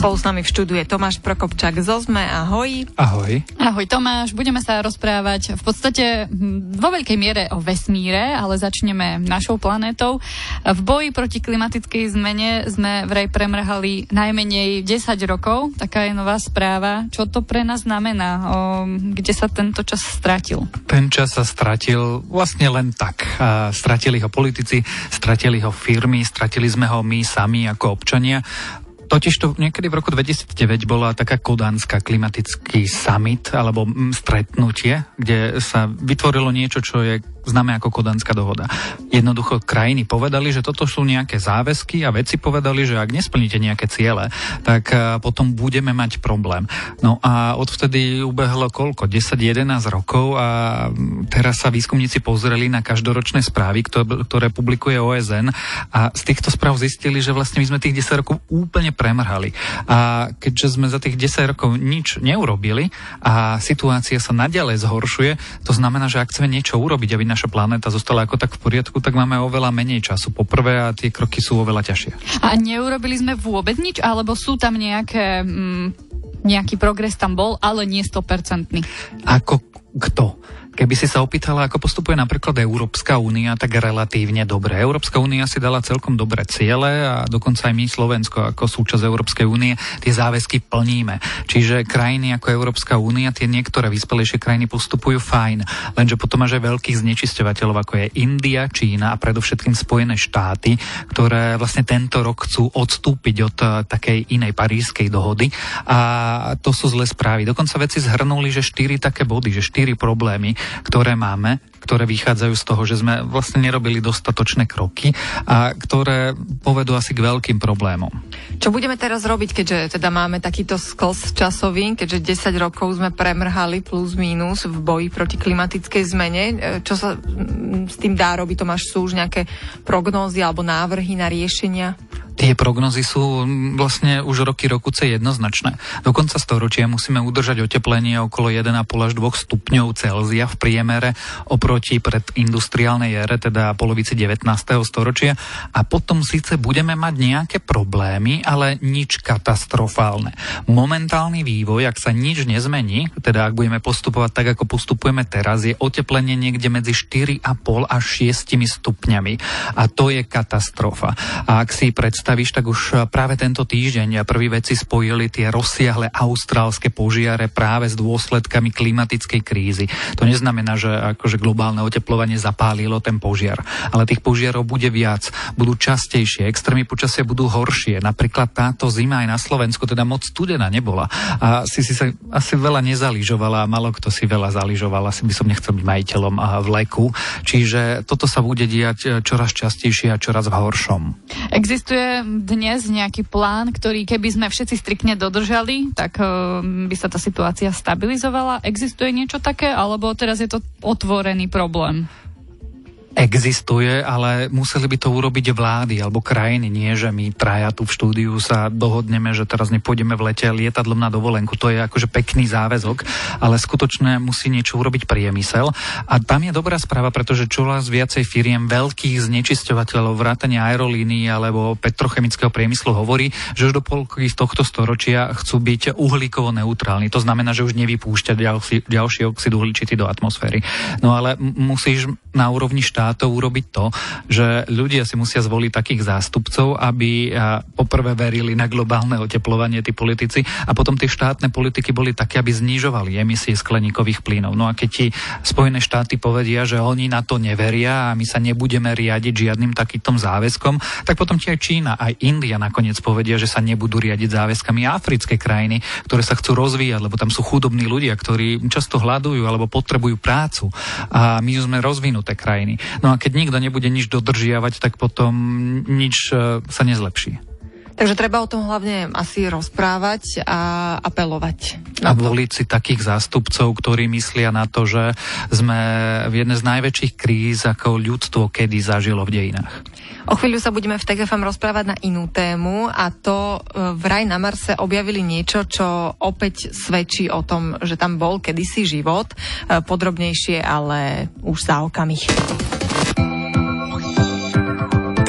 Spolu s nami v štúdiu je Tomáš Prokopčák z Ozme. Ahoj. Ahoj. Ahoj Tomáš, budeme sa rozprávať v podstate hm, vo veľkej miere o vesmíre, ale začneme našou planétou. V boji proti klimatickej zmene sme vraj premrhali najmenej 10 rokov. Taká je nová správa. Čo to pre nás znamená? O, kde sa tento čas stratil? Ten čas sa stratil vlastne len tak. Stratili ho politici, stratili ho firmy, stratili sme ho my sami ako občania. Totiž to niekedy v roku 2009 bola taká kodánska klimatický summit alebo stretnutie, kde sa vytvorilo niečo, čo je známe ako Kodanská dohoda. Jednoducho krajiny povedali, že toto sú nejaké záväzky a veci povedali, že ak nesplníte nejaké ciele, tak eh, potom budeme mať problém. No a odvtedy ubehlo koľko? 10-11 rokov a mm, teraz sa výskumníci pozreli na každoročné správy, ktoré publikuje OSN a z týchto správ zistili, že vlastne my sme tých 10 rokov úplne premrhali. A keďže sme za tých 10 rokov nič neurobili a situácia sa naďalej zhoršuje, to znamená, že ak chceme niečo urobiť, aby naša planéta zostala ako tak v poriadku, tak máme oveľa menej času poprvé a tie kroky sú oveľa ťažšie. A neurobili sme vôbec nič, alebo sú tam nejaké... Mm, nejaký progres tam bol, ale nie 100%. Ako kto? Keby si sa opýtala, ako postupuje napríklad Európska únia, tak relatívne dobre. Európska únia si dala celkom dobré ciele a dokonca aj my Slovensko ako súčasť Európskej únie tie záväzky plníme. Čiže krajiny ako Európska únia, tie niektoré vyspelejšie krajiny postupujú fajn, lenže potom máš aj veľkých znečisťovateľov, ako je India, Čína a predovšetkým Spojené štáty, ktoré vlastne tento rok chcú odstúpiť od uh, takej inej parížskej dohody a to sú zlé správy. Dokonca veci zhrnuli, že štyri také body, že štyri problémy, ktoré máme, ktoré vychádzajú z toho, že sme vlastne nerobili dostatočné kroky a ktoré povedú asi k veľkým problémom. Čo budeme teraz robiť, keďže teda máme takýto sklz časový, keďže 10 rokov sme premrhali plus minus v boji proti klimatickej zmene. E, čo sa s tým dá robiť? Tomáš, sú už nejaké prognózy alebo návrhy na riešenia? Tie prognozy sú vlastne už roky rokuce jednoznačné. Do konca storočia musíme udržať oteplenie okolo 1,5 až 2 stupňov Celzia v priemere oproti pred industriálnej ére, teda polovici 19. storočia. A potom síce budeme mať nejaké problémy, ale nič katastrofálne. Momentálny vývoj, ak sa nič nezmení, teda ak budeme postupovať tak, ako postupujeme teraz, je oteplenie niekde medzi 4,5 až 6 stupňami. A to je katastrofa. A ak si predstavíte, predstavíš, tak už eh, práve tento týždeň prví veci spojili tie rozsiahle austrálske požiare práve s dôsledkami klimatickej krízy. To neznamená, že akože globálne oteplovanie zapálilo ten požiar, ale tých požiarov bude viac, budú častejšie, extrémy počasia budú horšie. Napríklad táto zima aj na Slovensku teda moc studená nebola. A si si sa asi veľa nezaližovala a malo kto si veľa zaližoval. Asi by som nechcel byť majiteľom v leku. Čiže toto sa bude diať eh, čoraz častejšie a čoraz v horšom. Existuje dnes nejaký plán, ktorý keby sme všetci striktne dodržali, tak uh, by sa tá situácia stabilizovala? Existuje niečo také, alebo teraz je to otvorený problém? Existuje, ale museli by to urobiť vlády alebo krajiny. Nie, že my traja tu v štúdiu sa dohodneme, že teraz nepôjdeme v lete lietadlom na dovolenku. To je akože pekný záväzok, ale skutočne musí niečo urobiť priemysel. A tam je dobrá správa, pretože čoraz viacej firiem veľkých znečisťovateľov, vrátania aerolínií alebo petrochemického priemyslu hovorí, že už do polky tohto storočia chcú byť uhlíkovo neutrálni. To znamená, že už nevypúšťať ďalší, ďalší oxid uhličitý do atmosféry. No ale musíš na úrovni štát štátov urobiť to, že ľudia si musia zvoliť takých zástupcov, aby poprvé verili na globálne oteplovanie tí politici a potom tie štátne politiky boli také, aby znižovali emisie skleníkových plynov. No a keď ti Spojené štáty povedia, že oni na to neveria a my sa nebudeme riadiť žiadnym takýmto záväzkom, tak potom ti aj Čína, aj India nakoniec povedia, že sa nebudú riadiť záväzkami africké krajiny, ktoré sa chcú rozvíjať, lebo tam sú chudobní ľudia, ktorí často hľadujú alebo potrebujú prácu. A my sme rozvinuté krajiny. No a keď nikto nebude nič dodržiavať, tak potom nič e, sa nezlepší. Takže treba o tom hlavne asi rozprávať a apelovať. A voliť si takých zástupcov, ktorí myslia na to, že sme v jednej z najväčších kríz, ako ľudstvo kedy zažilo v dejinách. O chvíľu sa budeme v TGFM rozprávať na inú tému a to e, vraj na Marse objavili niečo, čo opäť svedčí o tom, že tam bol kedysi život. E, podrobnejšie, ale už za okamih.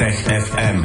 Tech FM.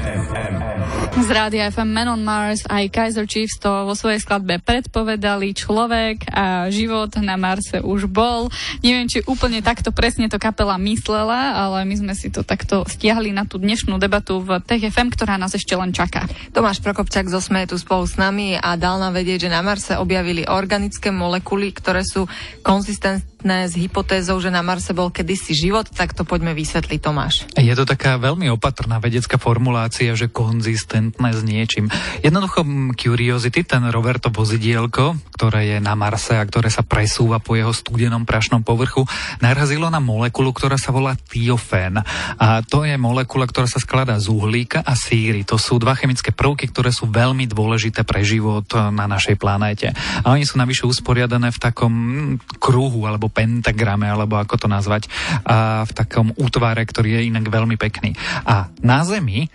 Z rádia FM Man on Mars aj Kaiser Chiefs to vo svojej skladbe predpovedali. Človek a život na Marse už bol. Neviem, či úplne takto presne to kapela myslela, ale my sme si to takto stiahli na tú dnešnú debatu v Tech FM, ktorá nás ešte len čaká. Tomáš Prokopčák zo SME tu spolu s nami a dal nám vedieť, že na Marse objavili organické molekuly, ktoré sú konzistentné s hypotézou, že na Marse bol kedysi život, tak to poďme vysvetliť, Tomáš. Je to taká veľmi opatrná vedecká formulácia, že konzistentné s niečím. Jednoducho Curiosity, ten Roberto vozidielko, ktoré je na Marse a ktoré sa presúva po jeho studenom prašnom povrchu, narazilo na molekulu, ktorá sa volá tiofén. A to je molekula, ktorá sa skladá z uhlíka a síry. To sú dva chemické prvky, ktoré sú veľmi dôležité pre život na našej planéte. A oni sú navyše usporiadané v takom kruhu alebo pentagrame, alebo ako to nazvať, a v takom útvare, ktorý je inak veľmi pekný. A na Zemi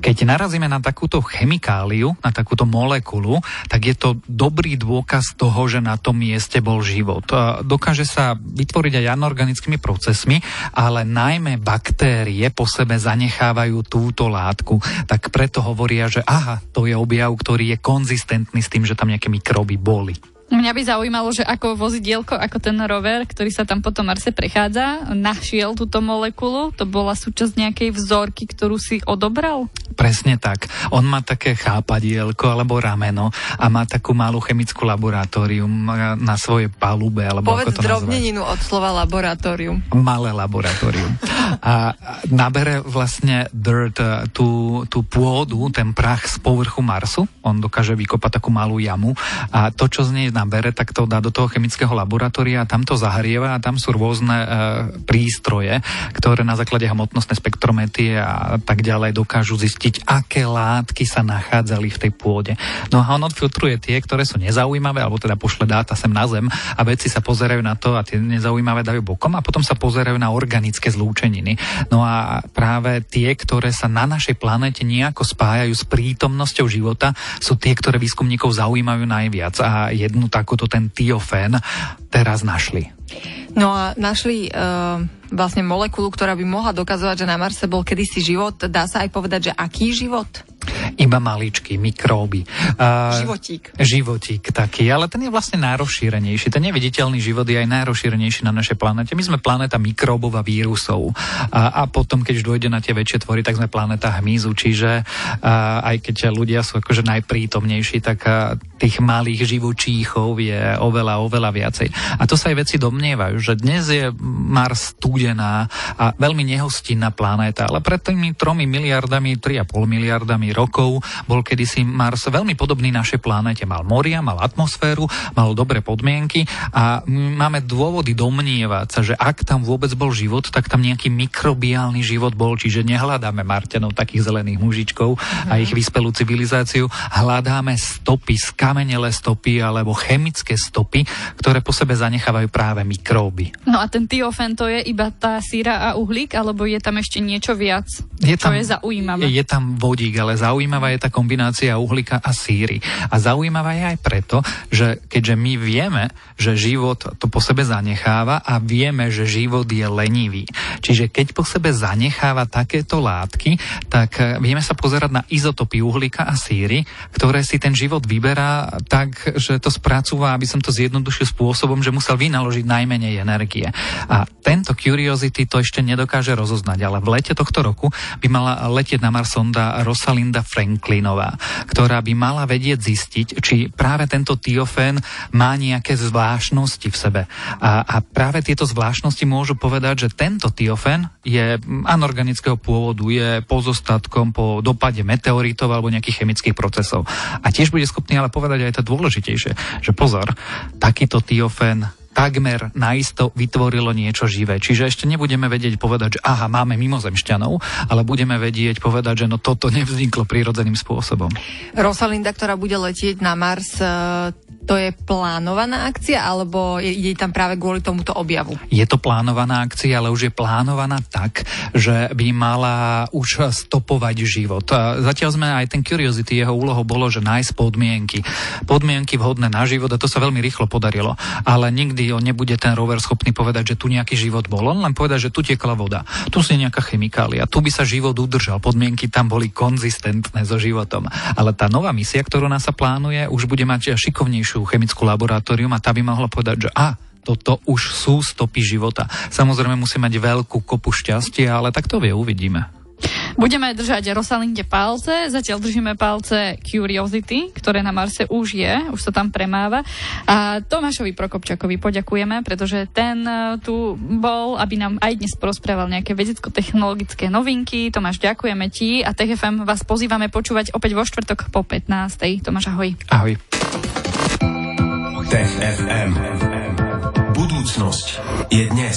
keď narazíme na takúto chemikáliu, na takúto molekulu, tak je to dobrý dôkaz toho, že na tom mieste bol život. Dokáže sa vytvoriť aj anorganickými procesmi, ale najmä baktérie po sebe zanechávajú túto látku. Tak preto hovoria, že aha, to je objav, ktorý je konzistentný s tým, že tam nejaké mikroby boli. Mňa by zaujímalo, že ako vozidielko, ako ten rover, ktorý sa tam potom Marse prechádza, našiel túto molekulu. To bola súčasť nejakej vzorky, ktorú si odobral? Presne tak. On má také chápadielko alebo rameno a má takú malú chemickú laboratórium na svojej palube. Alebo Povedz ako to drobneninu od slova laboratórium. Malé laboratórium. A nabere vlastne dirt, tú, tú pôdu, ten prach z povrchu Marsu. On dokáže vykopať takú malú jamu a to, čo z nej nabere, tak to dá do toho chemického laboratória tam to zahrieva a tam sú rôzne e, prístroje, ktoré na základe hmotnostnej spektrometrie a tak ďalej dokážu zistiť, aké látky sa nachádzali v tej pôde. No a on odfiltruje tie, ktoré sú nezaujímavé, alebo teda pošle dáta sem na zem a vedci sa pozerajú na to a tie nezaujímavé dajú bokom a potom sa pozerajú na organické zlúčeniny. No a práve tie, ktoré sa na našej planete nejako spájajú s prítomnosťou života, sú tie, ktoré výskumníkov zaujímajú najviac. A jednu takúto ten tiofén teraz našli. No a našli uh, vlastne molekulu, ktorá by mohla dokazovať, že na Marse bol kedysi život. Dá sa aj povedať, že aký život? Iba maličký, mikróby. Uh, životík. Životík taký, ale ten je vlastne najrozšírenejší. Ten neviditeľný život je aj najrozšírenejší na našej planete. My sme planéta mikróbov a vírusov. A, a potom, keď už dôjde na tie väčšie tvory, tak sme planéta hmyzu. Čiže uh, aj keď ľudia sú akože najprítomnejší, tak uh, tých malých živočíchov je oveľa, oveľa viacej. A to sa aj veci domnievajú, že dnes je Mars studená a veľmi nehostinná planéta, ale pred tými tromi miliardami, 3,5 miliardami rokov bol kedysi Mars veľmi podobný našej planéte. Mal moria, mal atmosféru, mal dobré podmienky a máme dôvody domnievať sa, že ak tam vôbec bol život, tak tam nejaký mikrobiálny život bol, čiže nehľadáme Marťanov takých zelených mužičkov a ich vyspelú civilizáciu, hľadáme stopy, skamenelé stopy alebo chemické stopy, ktoré po sebe zanechávajú práve mikróby. No a ten tiofen to je iba tá síra a uhlík, alebo je tam ešte niečo viac, je tam, čo je zaujímavé? Je, je tam vodík, ale zaujímavá je tá kombinácia uhlíka a síry. A zaujímavá je aj preto, že keďže my vieme, že život to po sebe zanecháva a vieme, že život je lenivý. Čiže keď po sebe zanecháva takéto látky, tak eh, vieme sa pozerať na izotopy uhlíka a síry, ktoré si ten život vyberá tak, že to spracúva, aby som to zjednodušil spôsobom, že musel vynaložiť najmenej energie. A tento Curiosity to ešte nedokáže rozoznať, ale v lete tohto roku by mala letieť na Mars sonda Rosalinda Franklinová, ktorá by mala vedieť zistiť, či práve tento tiofén má nejaké zvláštnosti v sebe. A, a práve tieto zvláštnosti môžu povedať, že tento tiofén je anorganického pôvodu, je pozostatkom po dopade meteoritov alebo nejakých chemických procesov. A tiež bude schopný ale povedať aj to dôležitejšie, že pozor, takýto tiofén takmer naisto vytvorilo niečo živé. Čiže ešte nebudeme vedieť povedať, že aha, máme mimozemšťanov, ale budeme vedieť povedať, že no toto nevzniklo prírodzeným spôsobom. Rosalinda, ktorá bude letieť na Mars, e, to je plánovaná akcia, alebo ide tam práve kvôli tomuto objavu? Je to plánovaná akcia, ale už je plánovaná tak, že by mala už stopovať život. Zatiaľ sme aj ten Curiosity, jeho úlohou bolo, že nájsť podmienky. Podmienky vhodné na život a to sa veľmi rýchlo podarilo. Ale nikdy on nebude ten rover schopný povedať, že tu nejaký život bol. On len povedať, že tu tiekla voda, tu si nejaká chemikália, tu by sa život udržal, podmienky tam boli konzistentné so životom. Ale tá nová misia, ktorú nás sa plánuje, už bude mať šikovnejšiu chemickú laboratórium a tá by mohla povedať, že a, toto už sú stopy života. Samozrejme musí mať veľkú kopu šťastia, ale tak to vie, uvidíme. Budeme držať Rosalinde palce, zatiaľ držíme palce Curiosity, ktoré na Marse už je, už sa tam premáva. A Tomášovi Prokopčakovi poďakujeme, pretože ten e, tu bol, aby nám aj dnes porozprával nejaké vedecko-technologické novinky. Tomáš, ďakujeme ti a TFM vás pozývame počúvať opäť vo štvrtok po 15. Tomáš, ahoj. Ahoj. Tech FM. Budúcnosť je dnes.